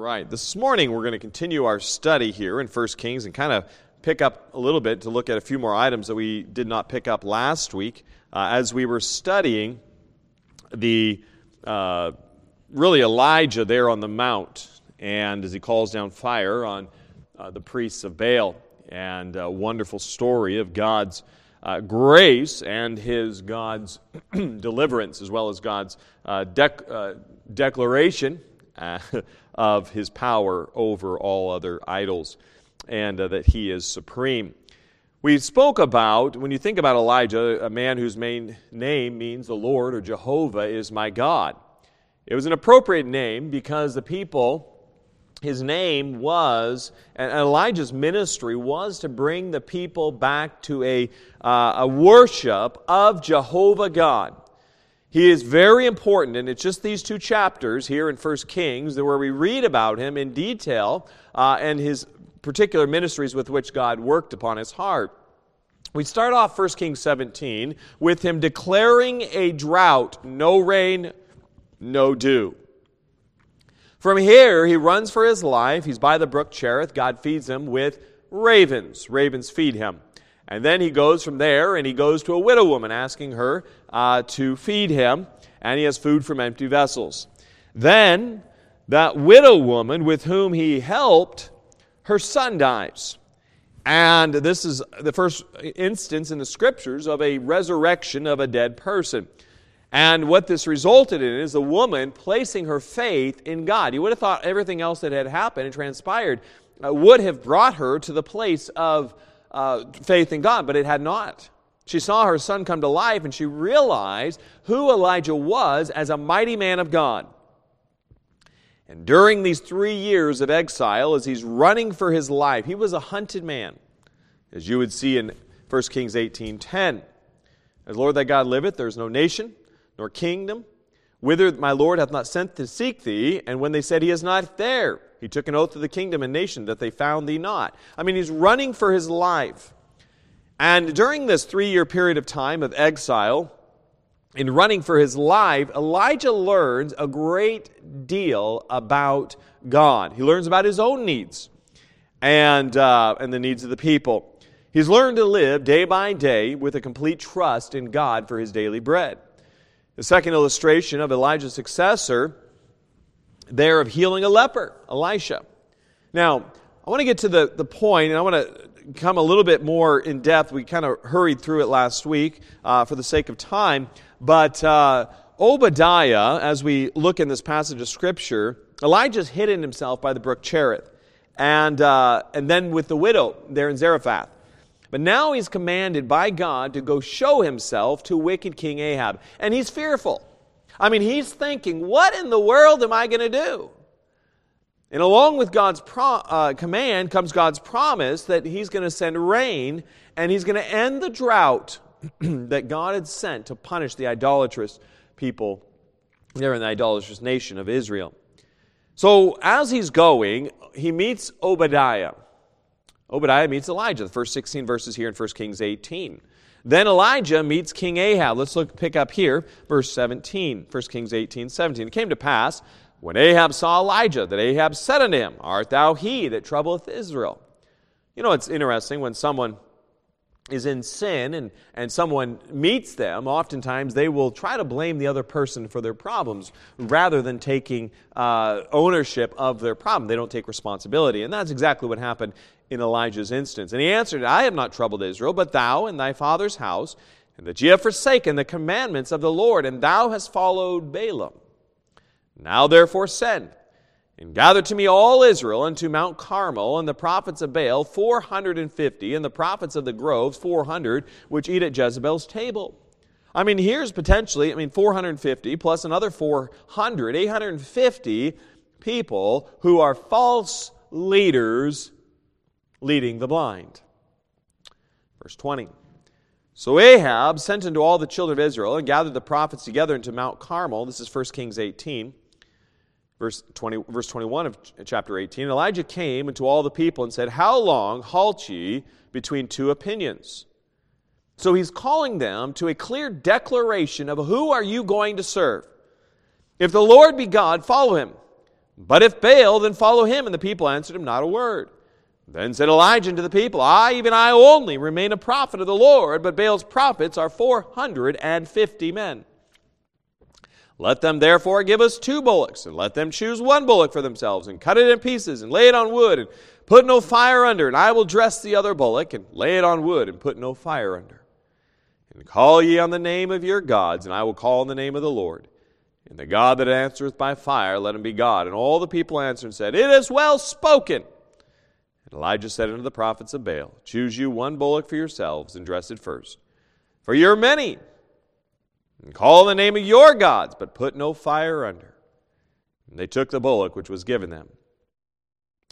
right. This morning we're going to continue our study here in 1 Kings and kind of pick up a little bit to look at a few more items that we did not pick up last week uh, as we were studying the uh, really Elijah there on the mount and as he calls down fire on uh, the priests of Baal and a wonderful story of God's uh, grace and his God's deliverance as well as God's uh, dec- uh, declaration of his power over all other idols and uh, that he is supreme. We spoke about, when you think about Elijah, a man whose main name means the Lord or Jehovah is my God. It was an appropriate name because the people, his name was, and Elijah's ministry was to bring the people back to a, uh, a worship of Jehovah God. He is very important, and it's just these two chapters here in 1 Kings where we read about him in detail uh, and his particular ministries with which God worked upon his heart. We start off 1 Kings 17 with him declaring a drought, no rain, no dew. From here, he runs for his life. He's by the brook Cherith. God feeds him with ravens. Ravens feed him. And then he goes from there and he goes to a widow woman asking her uh, to feed him, and he has food from empty vessels. Then that widow woman with whom he helped, her son dies. And this is the first instance in the scriptures of a resurrection of a dead person. And what this resulted in is the woman placing her faith in God. You would have thought everything else that had happened and transpired uh, would have brought her to the place of uh, faith in God, but it had not. She saw her son come to life and she realized who Elijah was as a mighty man of God. And during these three years of exile, as he's running for his life, he was a hunted man, as you would see in 1 Kings 18:10. As Lord thy God liveth, there is no nation, nor kingdom, whither my Lord hath not sent to seek thee. And when they said he is not there, he took an oath to the kingdom and nation that they found thee not. I mean, he's running for his life. And during this three year period of time of exile, in running for his life, Elijah learns a great deal about God. He learns about his own needs and, uh, and the needs of the people. He's learned to live day by day with a complete trust in God for his daily bread. The second illustration of Elijah's successor there of healing a leper, Elisha. Now, I want to get to the, the point, and I want to come a little bit more in depth. We kind of hurried through it last week uh, for the sake of time. But uh, Obadiah, as we look in this passage of Scripture, Elijah's hidden himself by the brook Cherith, and, uh, and then with the widow there in Zarephath. But now he's commanded by God to go show himself to wicked King Ahab. And he's fearful. I mean, he's thinking, what in the world am I going to do? And along with God's pro- uh, command comes God's promise that he's going to send rain and he's going to end the drought that God had sent to punish the idolatrous people there in the idolatrous nation of Israel. So as he's going, he meets Obadiah. Obadiah meets Elijah, the first 16 verses here in 1 Kings 18. Then Elijah meets King Ahab. Let's look pick up here, verse 17, 1 Kings 18, 17. It came to pass, when Ahab saw Elijah, that Ahab said unto him, Art thou he that troubleth Israel? You know, it's interesting when someone is in sin and, and someone meets them, oftentimes they will try to blame the other person for their problems rather than taking uh, ownership of their problem. They don't take responsibility. And that's exactly what happened in Elijah's instance. And he answered, I have not troubled Israel, but thou and thy father's house, and that ye have forsaken the commandments of the Lord, and thou hast followed Baalim. Now therefore send and gather to me all Israel unto Mount Carmel, and the prophets of Baal, 450, and the prophets of the groves, 400, which eat at Jezebel's table. I mean, here's potentially, I mean, 450 plus another 400, 850 people who are false leaders leading the blind. Verse 20. So Ahab sent unto all the children of Israel and gathered the prophets together into Mount Carmel. This is 1 Kings 18 verse, 20, verse 21 of chapter 18 Elijah came unto all the people and said, How long halt ye between two opinions? So he's calling them to a clear declaration of who are you going to serve? If the Lord be God, follow him. But if Baal, then follow him. And the people answered him not a word. Then said Elijah unto the people, I, even I only, remain a prophet of the Lord, but Baal's prophets are four hundred and fifty men. Let them therefore give us two bullocks, and let them choose one bullock for themselves, and cut it in pieces, and lay it on wood, and put no fire under, and I will dress the other bullock, and lay it on wood, and put no fire under. And call ye on the name of your gods, and I will call on the name of the Lord. And the God that answereth by fire, let him be God. And all the people answered and said, It is well spoken. And Elijah said unto the prophets of Baal, Choose you one bullock for yourselves, and dress it first. For ye are many, and call the name of your gods, but put no fire under. And they took the bullock which was given them,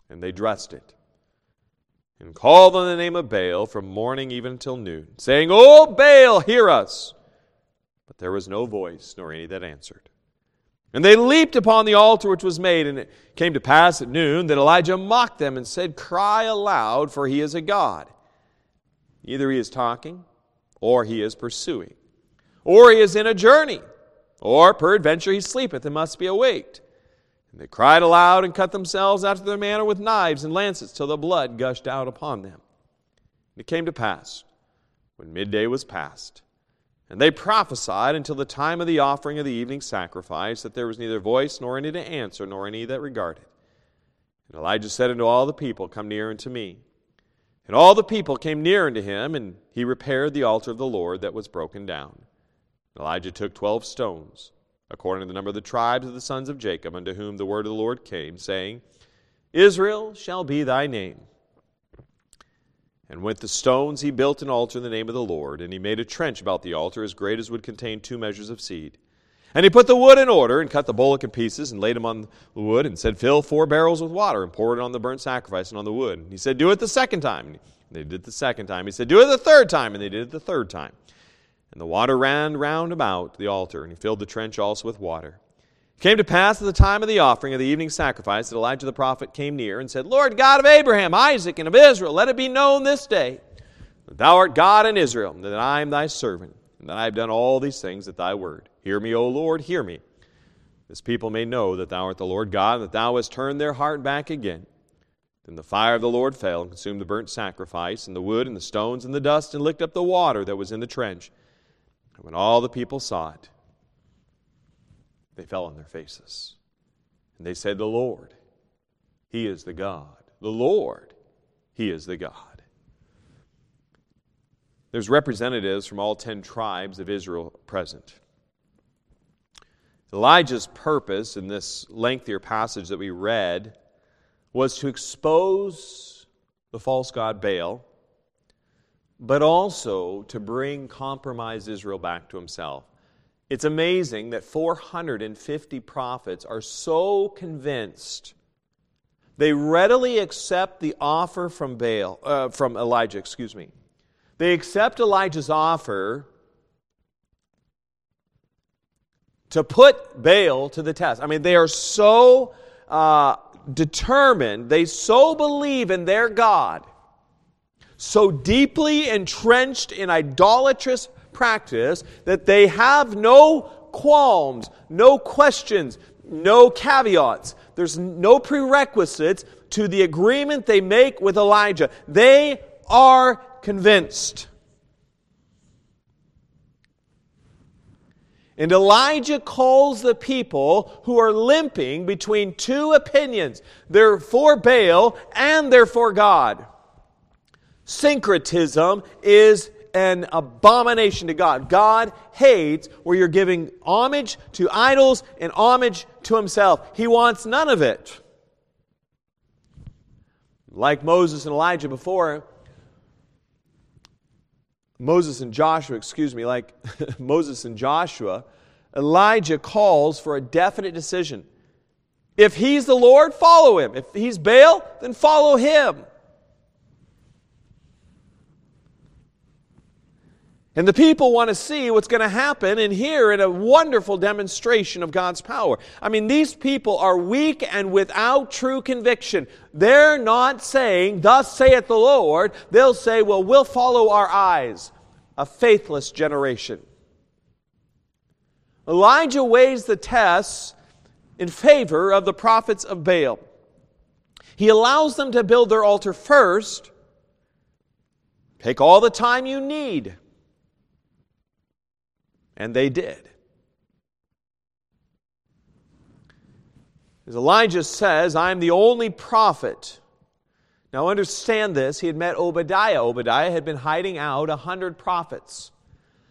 and they dressed it, and called on the name of Baal from morning even until noon, saying, O Baal, hear us! But there was no voice, nor any that answered. And they leaped upon the altar which was made, and it came to pass at noon that Elijah mocked them and said, Cry aloud, for he is a God. Either he is talking, or he is pursuing or he is in a journey, or peradventure he sleepeth and must be awaked. And they cried aloud and cut themselves after their manner with knives and lances till the blood gushed out upon them. And it came to pass, when midday was past, and they prophesied until the time of the offering of the evening sacrifice, that there was neither voice nor any to answer, nor any that regarded. And Elijah said unto all the people, Come near unto me. And all the people came near unto him, and he repaired the altar of the Lord that was broken down. And Elijah took twelve stones, according to the number of the tribes of the sons of Jacob, unto whom the word of the Lord came, saying, Israel shall be thy name. And with the stones he built an altar in the name of the Lord, and he made a trench about the altar as great as would contain two measures of seed. And he put the wood in order, and cut the bullock in pieces, and laid them on the wood, and said, Fill four barrels with water, and pour it on the burnt sacrifice and on the wood. And he said, Do it the second time. And they did it the second time. He said, Do it the third time. And they did it the third time. And the water ran round about the altar, and he filled the trench also with water. Came to pass at the time of the offering of the evening sacrifice that Elijah the prophet came near and said, Lord God of Abraham, Isaac, and of Israel, let it be known this day that thou art God in Israel, and that I am thy servant, and that I have done all these things at thy word. Hear me, O Lord, hear me. This people may know that thou art the Lord God, and that thou hast turned their heart back again. Then the fire of the Lord fell and consumed the burnt sacrifice, and the wood, and the stones, and the dust, and licked up the water that was in the trench. And when all the people saw it, they fell on their faces. And they said, The Lord, He is the God. The Lord, He is the God. There's representatives from all ten tribes of Israel present. Elijah's purpose in this lengthier passage that we read was to expose the false god Baal but also to bring compromised Israel back to himself. It's amazing that 450 prophets are so convinced they readily accept the offer from Baal, uh, from Elijah, excuse me. They accept Elijah's offer to put Baal to the test. I mean, they are so uh, determined, they so believe in their God so deeply entrenched in idolatrous practice that they have no qualms, no questions, no caveats. There's no prerequisites to the agreement they make with Elijah. They are convinced. And Elijah calls the people who are limping between two opinions. They're for Baal and they're for God. Syncretism is an abomination to God. God hates where you're giving homage to idols and homage to himself. He wants none of it. Like Moses and Elijah before, Moses and Joshua, excuse me, like Moses and Joshua, Elijah calls for a definite decision. If he's the Lord, follow him. If he's Baal, then follow him. And the people want to see what's going to happen and hear in a wonderful demonstration of God's power. I mean, these people are weak and without true conviction. They're not saying, Thus saith the Lord. They'll say, Well, we'll follow our eyes. A faithless generation. Elijah weighs the tests in favor of the prophets of Baal. He allows them to build their altar first. Take all the time you need. And they did. As Elijah says, I am the only prophet. Now understand this. He had met Obadiah. Obadiah had been hiding out a hundred prophets.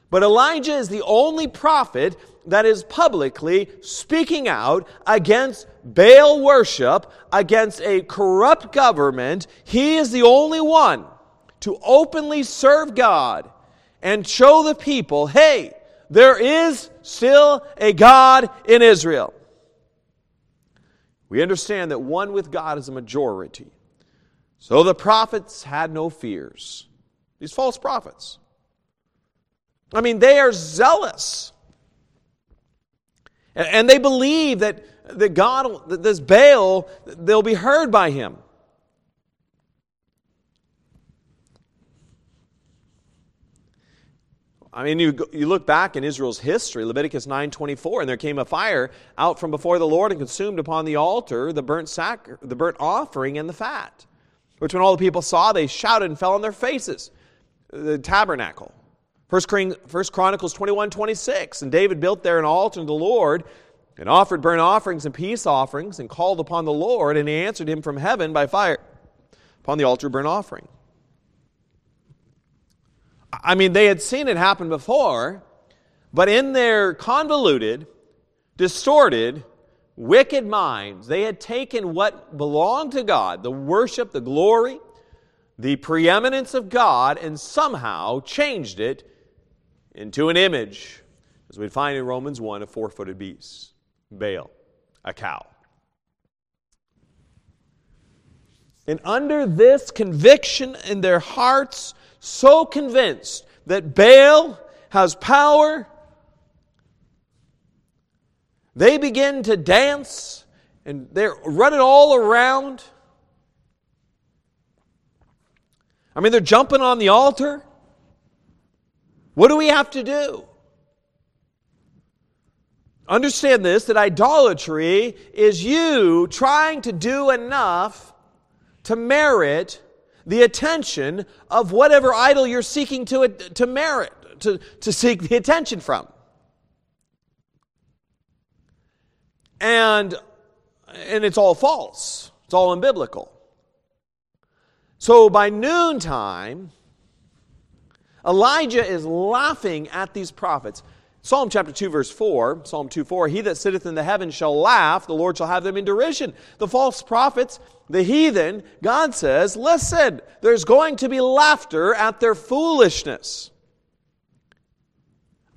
But Elijah is the only prophet that is publicly speaking out against Baal worship, against a corrupt government. He is the only one to openly serve God and show the people hey, there is still a God in Israel. We understand that one with God is a majority. So the prophets had no fears. These false prophets. I mean, they are zealous. And they believe that, that God, that this Baal, they'll be heard by him. I mean, you, you look back in Israel's history, Leviticus 9.24, and there came a fire out from before the Lord and consumed upon the altar the burnt, sac- the burnt offering and the fat, which when all the people saw, they shouted and fell on their faces. The tabernacle. First, First Chronicles 21, 26, and David built there an altar to the Lord and offered burnt offerings and peace offerings and called upon the Lord, and he answered him from heaven by fire upon the altar burnt offering. I mean, they had seen it happen before, but in their convoluted, distorted, wicked minds, they had taken what belonged to God, the worship, the glory, the preeminence of God, and somehow changed it into an image, as we find in Romans 1, a four footed beast, Baal, a cow. And under this conviction in their hearts, so convinced that Baal has power, they begin to dance and they're running all around. I mean, they're jumping on the altar. What do we have to do? Understand this that idolatry is you trying to do enough to merit the attention of whatever idol you're seeking to, uh, to merit, to, to seek the attention from. And, and it's all false, it's all unbiblical. So by noontime, Elijah is laughing at these prophets. Psalm chapter 2, verse 4, Psalm 2 4, He that sitteth in the heavens shall laugh, the Lord shall have them in derision. The false prophets, the heathen, God says, listen, there's going to be laughter at their foolishness.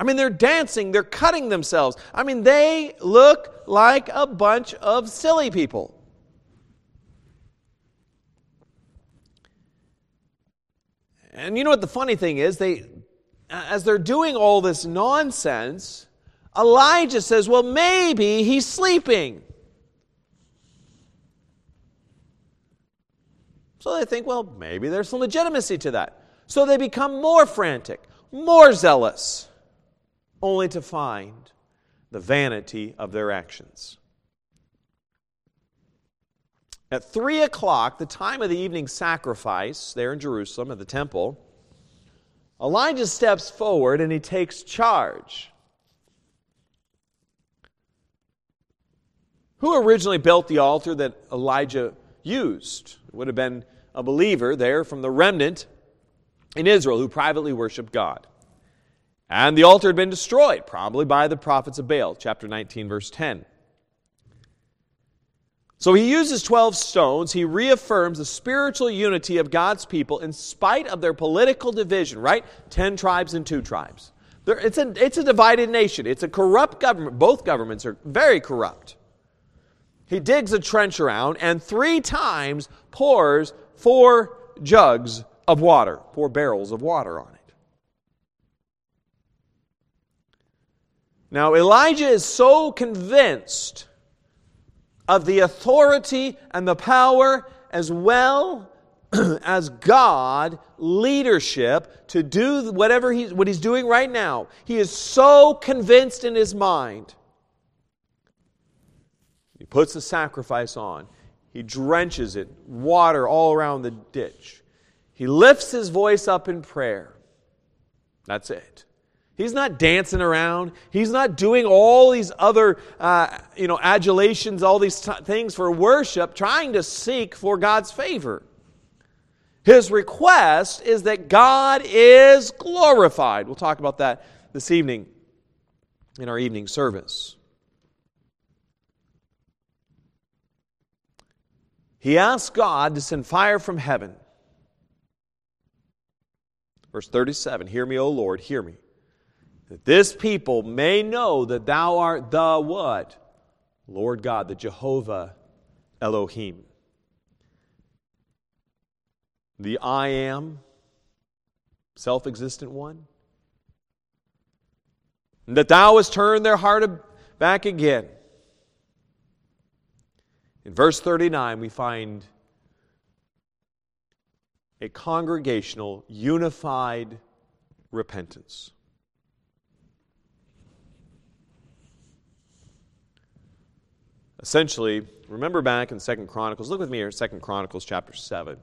I mean, they're dancing, they're cutting themselves. I mean, they look like a bunch of silly people. And you know what the funny thing is? They, as they're doing all this nonsense, Elijah says, Well, maybe he's sleeping. So they think, Well, maybe there's some legitimacy to that. So they become more frantic, more zealous, only to find the vanity of their actions. At three o'clock, the time of the evening sacrifice there in Jerusalem at the temple, Elijah steps forward and he takes charge. Who originally built the altar that Elijah used? It would have been a believer there from the remnant in Israel who privately worshiped God. And the altar had been destroyed, probably by the prophets of Baal, chapter 19, verse 10. So he uses 12 stones. He reaffirms the spiritual unity of God's people in spite of their political division, right? 10 tribes and 2 tribes. it's, a, it's a divided nation. It's a corrupt government. Both governments are very corrupt. He digs a trench around and three times pours four jugs of water, four barrels of water on it. Now, Elijah is so convinced of the authority and the power as well as God leadership to do whatever he's, what he's doing right now. He is so convinced in his mind He puts the sacrifice on. He drenches it, water all around the ditch. He lifts his voice up in prayer. That's it. He's not dancing around. He's not doing all these other, uh, you know, adulations, all these t- things for worship, trying to seek for God's favor. His request is that God is glorified. We'll talk about that this evening in our evening service. He asked God to send fire from heaven. Verse 37 Hear me, O Lord, hear me. That this people may know that thou art the what? Lord God, the Jehovah Elohim. The I am, self existent one. And that thou hast turned their heart back again in verse 39, we find a congregational, unified repentance. Essentially, remember back in Second Chronicles, look with me here, Second Chronicles chapter 7.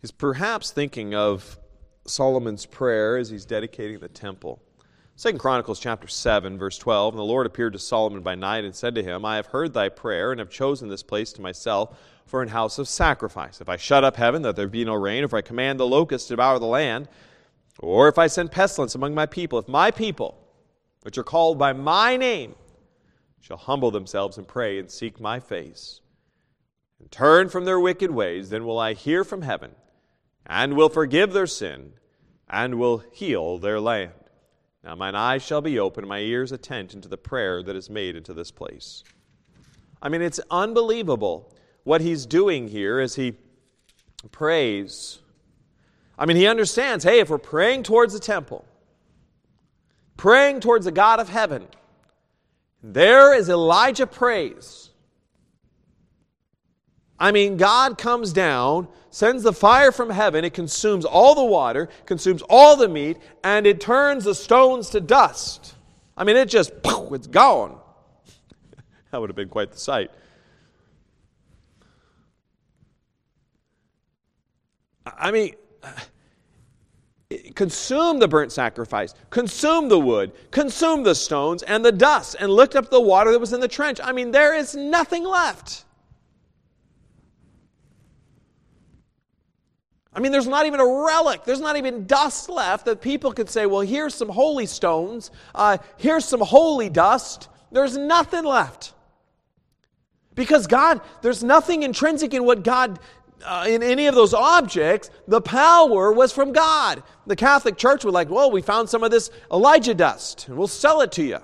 He's perhaps thinking of Solomon's prayer as he's dedicating the temple. Second Chronicles chapter 7, verse 12. And the Lord appeared to Solomon by night and said to him, I have heard thy prayer and have chosen this place to myself for an house of sacrifice. If I shut up heaven that there be no rain, if I command the locusts to devour the land, or if I send pestilence among my people, if my people, which are called by my name, shall humble themselves and pray and seek my face, and turn from their wicked ways, then will I hear from heaven, and will forgive their sin, and will heal their land. Now mine eyes shall be open, my ears attentive to the prayer that is made into this place. I mean, it's unbelievable what he's doing here as he prays. I mean, he understands hey, if we're praying towards the temple, praying towards the God of heaven, there is Elijah prays. I mean, God comes down, sends the fire from heaven, it consumes all the water, consumes all the meat, and it turns the stones to dust. I mean, it just, poof, it's gone. that would have been quite the sight. I mean, consume the burnt sacrifice, consume the wood, consume the stones and the dust, and licked up the water that was in the trench. I mean, there is nothing left. I mean, there's not even a relic. There's not even dust left that people could say, well, here's some holy stones. Uh, here's some holy dust. There's nothing left. Because God, there's nothing intrinsic in what God, uh, in any of those objects. The power was from God. The Catholic Church would like, well, we found some of this Elijah dust, and we'll sell it to you.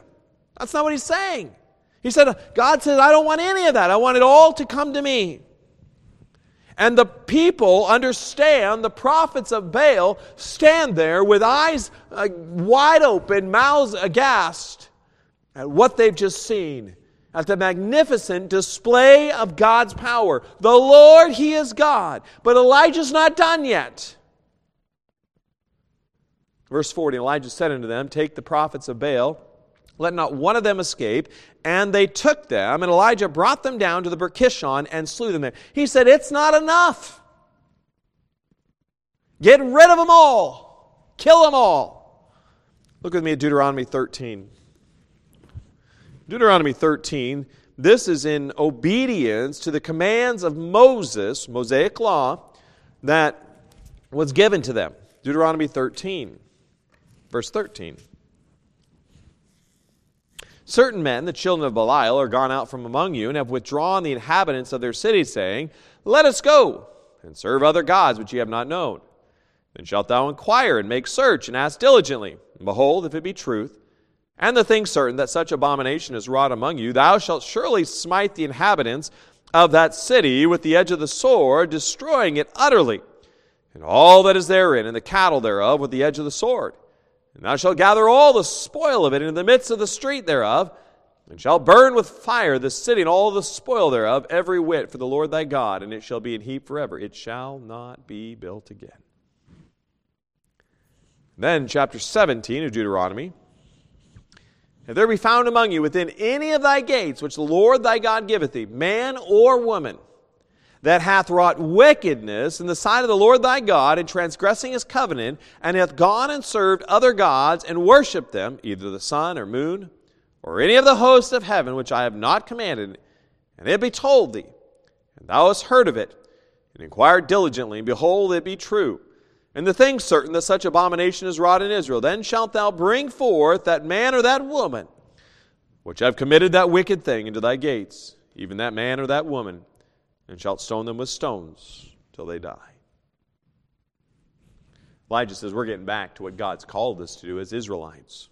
That's not what he's saying. He said, God says, I don't want any of that. I want it all to come to me. And the people understand, the prophets of Baal stand there with eyes uh, wide open, mouths aghast at what they've just seen, at the magnificent display of God's power. The Lord, He is God. But Elijah's not done yet. Verse 40 Elijah said unto them, Take the prophets of Baal let not one of them escape. And they took them, and Elijah brought them down to the Brook Kishon and slew them there. He said, It's not enough. Get rid of them all. Kill them all. Look with me at Deuteronomy 13. Deuteronomy 13, this is in obedience to the commands of Moses, Mosaic law, that was given to them. Deuteronomy 13, verse 13. Certain men, the children of Belial, are gone out from among you and have withdrawn the inhabitants of their cities, saying, Let us go and serve other gods which ye have not known. Then shalt thou inquire and make search and ask diligently. And behold, if it be truth, and the thing certain that such abomination is wrought among you, thou shalt surely smite the inhabitants of that city with the edge of the sword, destroying it utterly, and all that is therein, and the cattle thereof with the edge of the sword. And thou shalt gather all the spoil of it into the midst of the street thereof, and shalt burn with fire the city and all the spoil thereof, every whit for the Lord thy God, and it shall be in heap forever. It shall not be built again. Then, chapter 17 of Deuteronomy, If there be found among you within any of thy gates, which the Lord thy God giveth thee, man or woman, that hath wrought wickedness in the sight of the Lord thy God in transgressing his covenant, and hath gone and served other gods and worshipped them, either the sun or moon, or any of the hosts of heaven, which I have not commanded, and it be told thee, and thou hast heard of it, and inquired diligently, and behold, it be true. And the thing certain that such abomination is wrought in Israel, then shalt thou bring forth that man or that woman, which have committed that wicked thing into thy gates, even that man or that woman, and shalt stone them with stones till they die. Elijah says we're getting back to what God's called us to do as Israelites.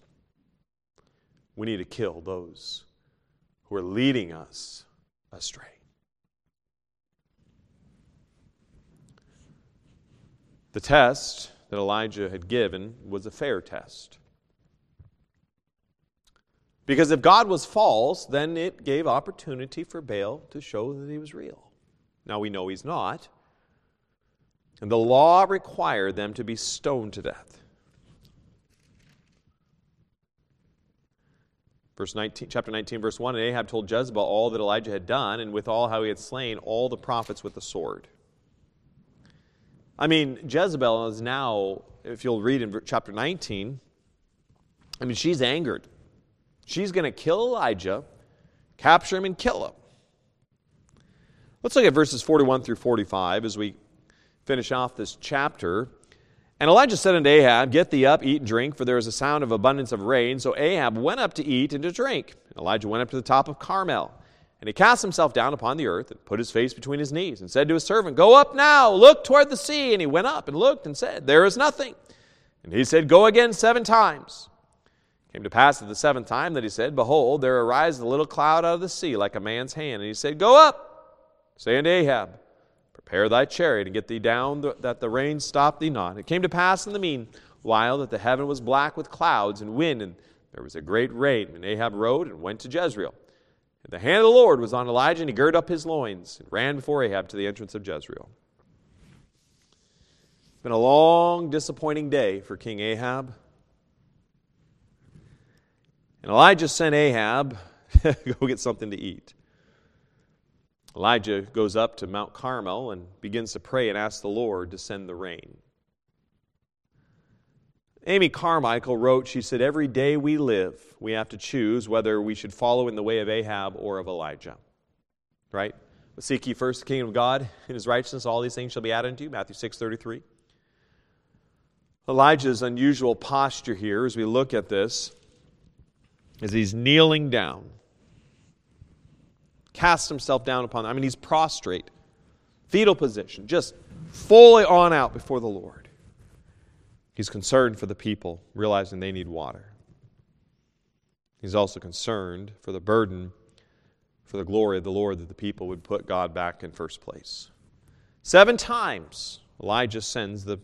We need to kill those who are leading us astray. The test that Elijah had given was a fair test. Because if God was false, then it gave opportunity for Baal to show that he was real. Now we know he's not. And the law required them to be stoned to death. Verse 19, chapter 19, verse 1 And Ahab told Jezebel all that Elijah had done, and withal how he had slain all the prophets with the sword. I mean, Jezebel is now, if you'll read in chapter 19, I mean, she's angered. She's going to kill Elijah, capture him, and kill him. Let's look at verses 41 through 45 as we finish off this chapter. And Elijah said unto Ahab, Get thee up, eat and drink, for there is a sound of abundance of rain. So Ahab went up to eat and to drink. Elijah went up to the top of Carmel. And he cast himself down upon the earth and put his face between his knees and said to his servant, Go up now, look toward the sea. And he went up and looked and said, There is nothing. And he said, Go again seven times. It came to pass at the seventh time that he said, Behold, there arises a little cloud out of the sea like a man's hand. And he said, Go up Say unto Ahab, Prepare thy chariot and get thee down, that the rain stop thee not. It came to pass in the meanwhile that the heaven was black with clouds and wind, and there was a great rain. And Ahab rode and went to Jezreel. And the hand of the Lord was on Elijah, and he girded up his loins and ran before Ahab to the entrance of Jezreel. It's been a long, disappointing day for King Ahab. And Elijah sent Ahab, to go get something to eat. Elijah goes up to Mount Carmel and begins to pray and ask the Lord to send the rain. Amy Carmichael wrote, she said, Every day we live, we have to choose whether we should follow in the way of Ahab or of Elijah. Right? Seek ye first the kingdom of God and his righteousness, all these things shall be added unto you. Matthew 6 33. Elijah's unusual posture here as we look at this is he's kneeling down casts himself down upon. I mean, he's prostrate, fetal position, just fully on out before the Lord. He's concerned for the people, realizing they need water. He's also concerned for the burden, for the glory of the Lord, that the people would put God back in first place. Seven times, Elijah sends the,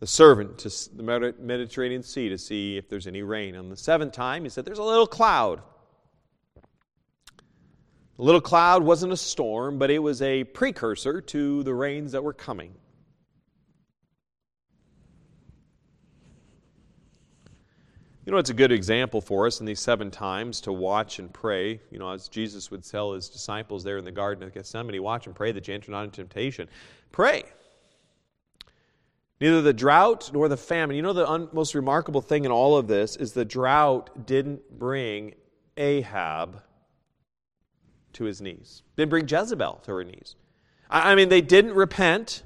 the servant to the Mediterranean Sea to see if there's any rain. On the seventh time, he said, There's a little cloud. The little cloud wasn't a storm, but it was a precursor to the rains that were coming. You know, it's a good example for us in these seven times to watch and pray. You know, as Jesus would tell his disciples there in the Garden of Gethsemane, watch and pray that you enter not into temptation. Pray. Neither the drought nor the famine. You know, the un- most remarkable thing in all of this is the drought didn't bring Ahab to his knees. Didn't bring Jezebel to her knees. I mean, they didn't repent.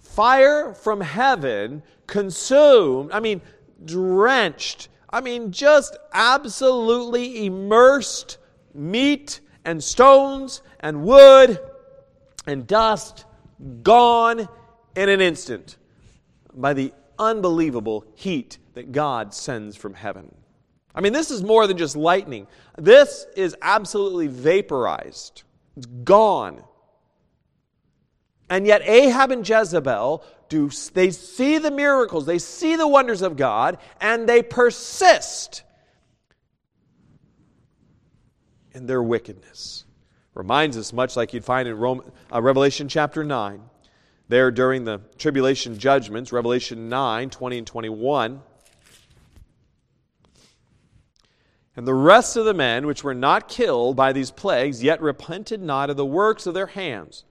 Fire from heaven consumed, I mean, drenched, I mean, just absolutely immersed meat and stones and wood and dust gone in an instant by the unbelievable heat that God sends from heaven. I mean, this is more than just lightning. This is absolutely vaporized, it's gone. And yet, Ahab and Jezebel do, they see the miracles, they see the wonders of God, and they persist in their wickedness. Reminds us, much like you'd find in Rome, uh, Revelation chapter 9, there during the tribulation judgments, Revelation 9 20 and 21. And the rest of the men which were not killed by these plagues yet repented not of the works of their hands,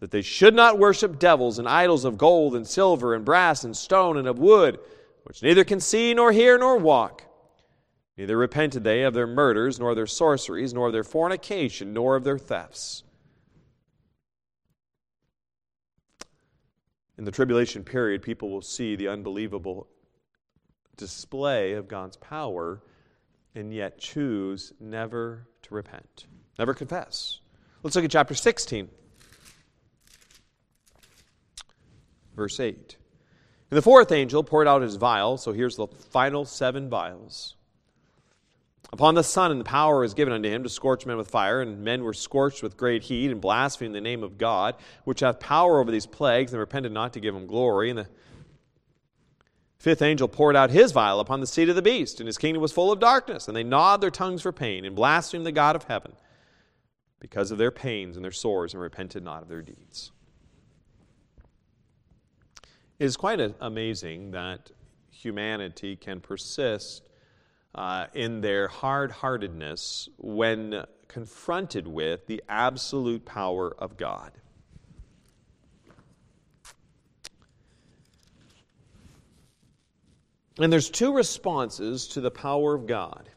that they should not worship devils and idols of gold and silver and brass and stone and of wood, which neither can see nor hear nor walk. Neither repented they of their murders, nor their sorceries, nor their fornication, nor of their thefts. In the tribulation period, people will see the unbelievable display of God's power and yet choose never to repent, never confess. Let's look at chapter 16, verse 8. And the fourth angel poured out his vial, so here's the final seven vials. Upon the sun, and the power is given unto him to scorch men with fire, and men were scorched with great heat, and blasphemed the name of God, which hath power over these plagues, and repented not to give him glory. And the fifth angel poured out his vial upon the seat of the beast, and his kingdom was full of darkness, and they gnawed their tongues for pain, and blasphemed the God of heaven, because of their pains and their sores, and repented not of their deeds. It is quite amazing that humanity can persist uh, in their hard heartedness when confronted with the absolute power of God. And there's two responses to the power of God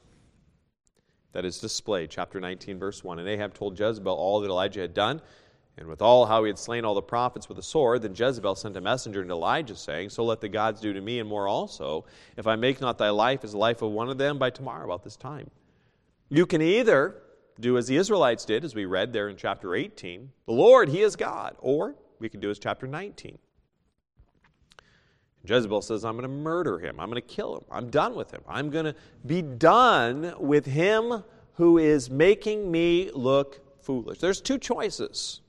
that is displayed. Chapter 19, verse 1. And Ahab told Jezebel all that Elijah had done and with all how he had slain all the prophets with a sword, then Jezebel sent a messenger unto Elijah, saying, So let the gods do to me and more also, if I make not thy life as the life of one of them by tomorrow about this time. You can either do as the Israelites did, as we read there in chapter 18, the Lord, He is God, or we can do as chapter 19. Jezebel says, I'm going to murder him. I'm going to kill him. I'm done with him. I'm going to be done with him who is making me look foolish. There's two choices.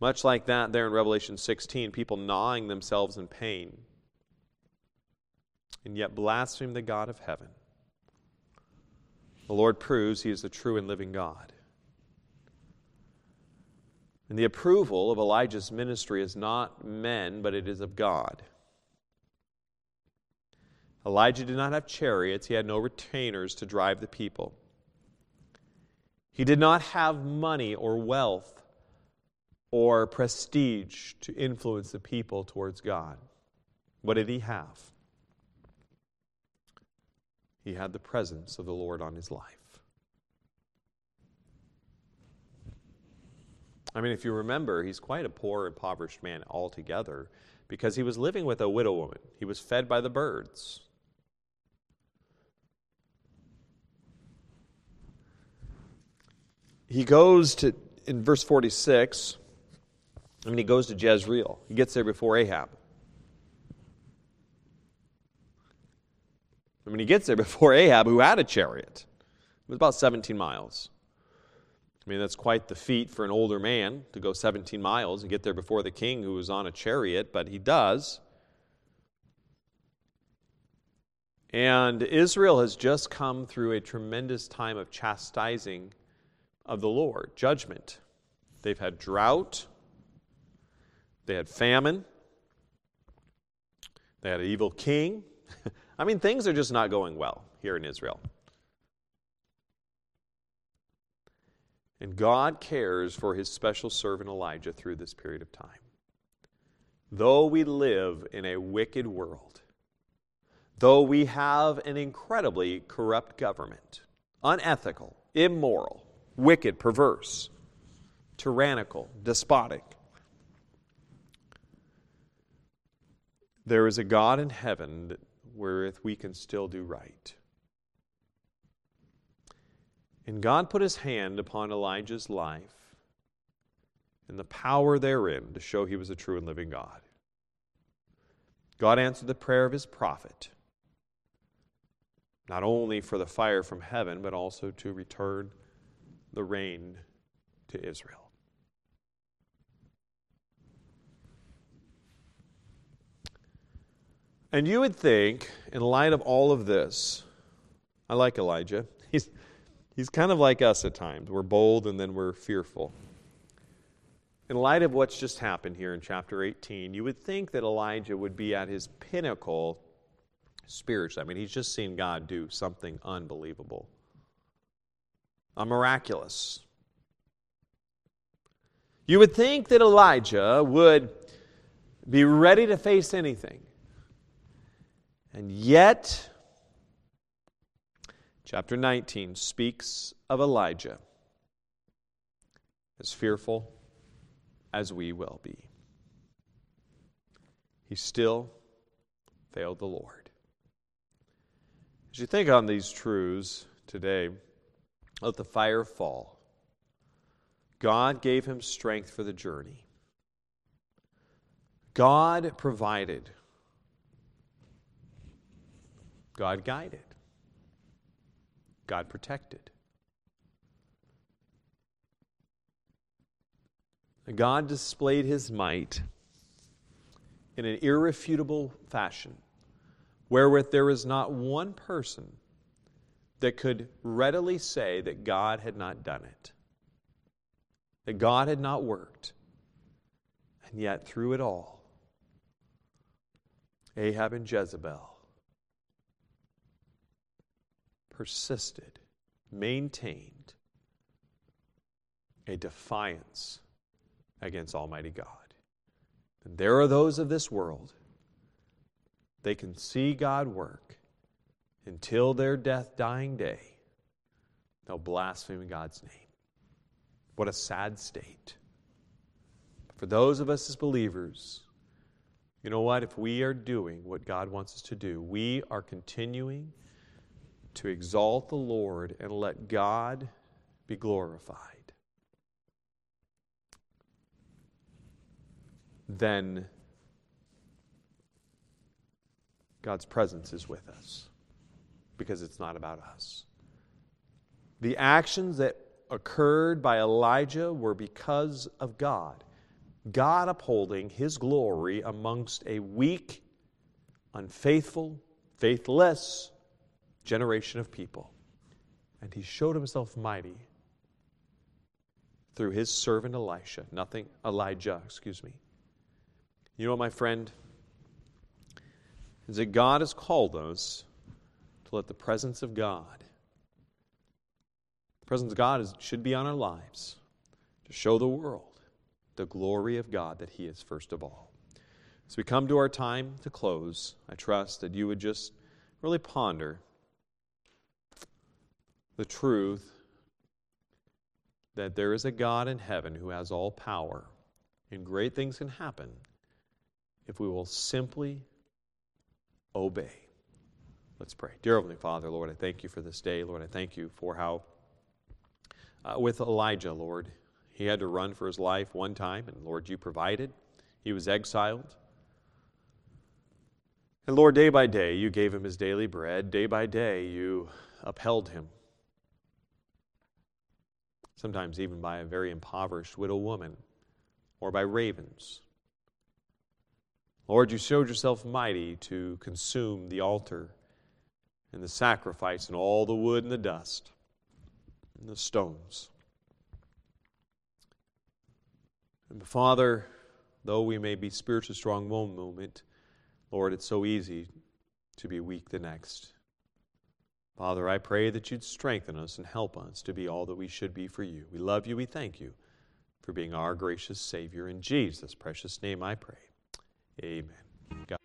Much like that there in Revelation 16, people gnawing themselves in pain and yet blaspheme the God of heaven. The Lord proves he is the true and living God. And the approval of Elijah's ministry is not men, but it is of God. Elijah did not have chariots, he had no retainers to drive the people. He did not have money or wealth or prestige to influence the people towards God. What did he have? He had the presence of the Lord on his life. I mean, if you remember, he's quite a poor, impoverished man altogether because he was living with a widow woman. He was fed by the birds. He goes to, in verse 46, I mean, he goes to Jezreel. He gets there before Ahab. I mean, he gets there before Ahab, who had a chariot. It was about 17 miles. I mean, that's quite the feat for an older man to go 17 miles and get there before the king who was on a chariot, but he does. And Israel has just come through a tremendous time of chastising of the Lord, judgment. They've had drought, they had famine. They had an evil king. I mean, things are just not going well here in Israel. And God cares for his special servant Elijah through this period of time. Though we live in a wicked world, though we have an incredibly corrupt government, unethical, immoral, wicked, perverse, tyrannical, despotic, There is a God in heaven wherewith we can still do right. And God put his hand upon Elijah's life and the power therein to show he was a true and living God. God answered the prayer of his prophet, not only for the fire from heaven, but also to return the rain to Israel. And you would think, in light of all of this, I like Elijah. He's, he's kind of like us at times. We're bold and then we're fearful. In light of what's just happened here in chapter 18, you would think that Elijah would be at his pinnacle spiritually. I mean, he's just seen God do something unbelievable, a miraculous. You would think that Elijah would be ready to face anything. And yet, chapter 19 speaks of Elijah as fearful as we will be. He still failed the Lord. As you think on these truths today, let the fire fall. God gave him strength for the journey. God provided. God guided. God protected. God displayed his might in an irrefutable fashion, wherewith there is not one person that could readily say that God had not done it, that God had not worked. And yet, through it all, Ahab and Jezebel persisted, maintained a defiance against Almighty God. And there are those of this world, they can see God work until their death dying day. They'll blaspheme God's name. What a sad state. For those of us as believers, you know what? If we are doing what God wants us to do, we are continuing to exalt the Lord and let God be glorified. then God's presence is with us because it's not about us. The actions that occurred by Elijah were because of God. God upholding his glory amongst a weak, unfaithful, faithless generation of people. And he showed himself mighty through his servant Elisha, nothing Elijah, excuse me. You know, what, my friend, is that God has called us to let the presence of God, the presence of God is, should be on our lives, to show the world the glory of God that He is first of all. As we come to our time to close, I trust that you would just really ponder the truth that there is a God in heaven who has all power, and great things can happen if we will simply obey. Let's pray. Dear Heavenly Father, Lord, I thank you for this day. Lord, I thank you for how, uh, with Elijah, Lord, he had to run for his life one time, and Lord, you provided. He was exiled. And Lord, day by day, you gave him his daily bread. Day by day, you upheld him. Sometimes even by a very impoverished widow woman or by ravens. Lord, you showed yourself mighty to consume the altar and the sacrifice and all the wood and the dust and the stones. And Father, though we may be spiritually strong one moment, Lord, it's so easy to be weak the next. Father, I pray that you'd strengthen us and help us to be all that we should be for you. We love you. We thank you for being our gracious Savior. In Jesus' precious name I pray. Amen. God.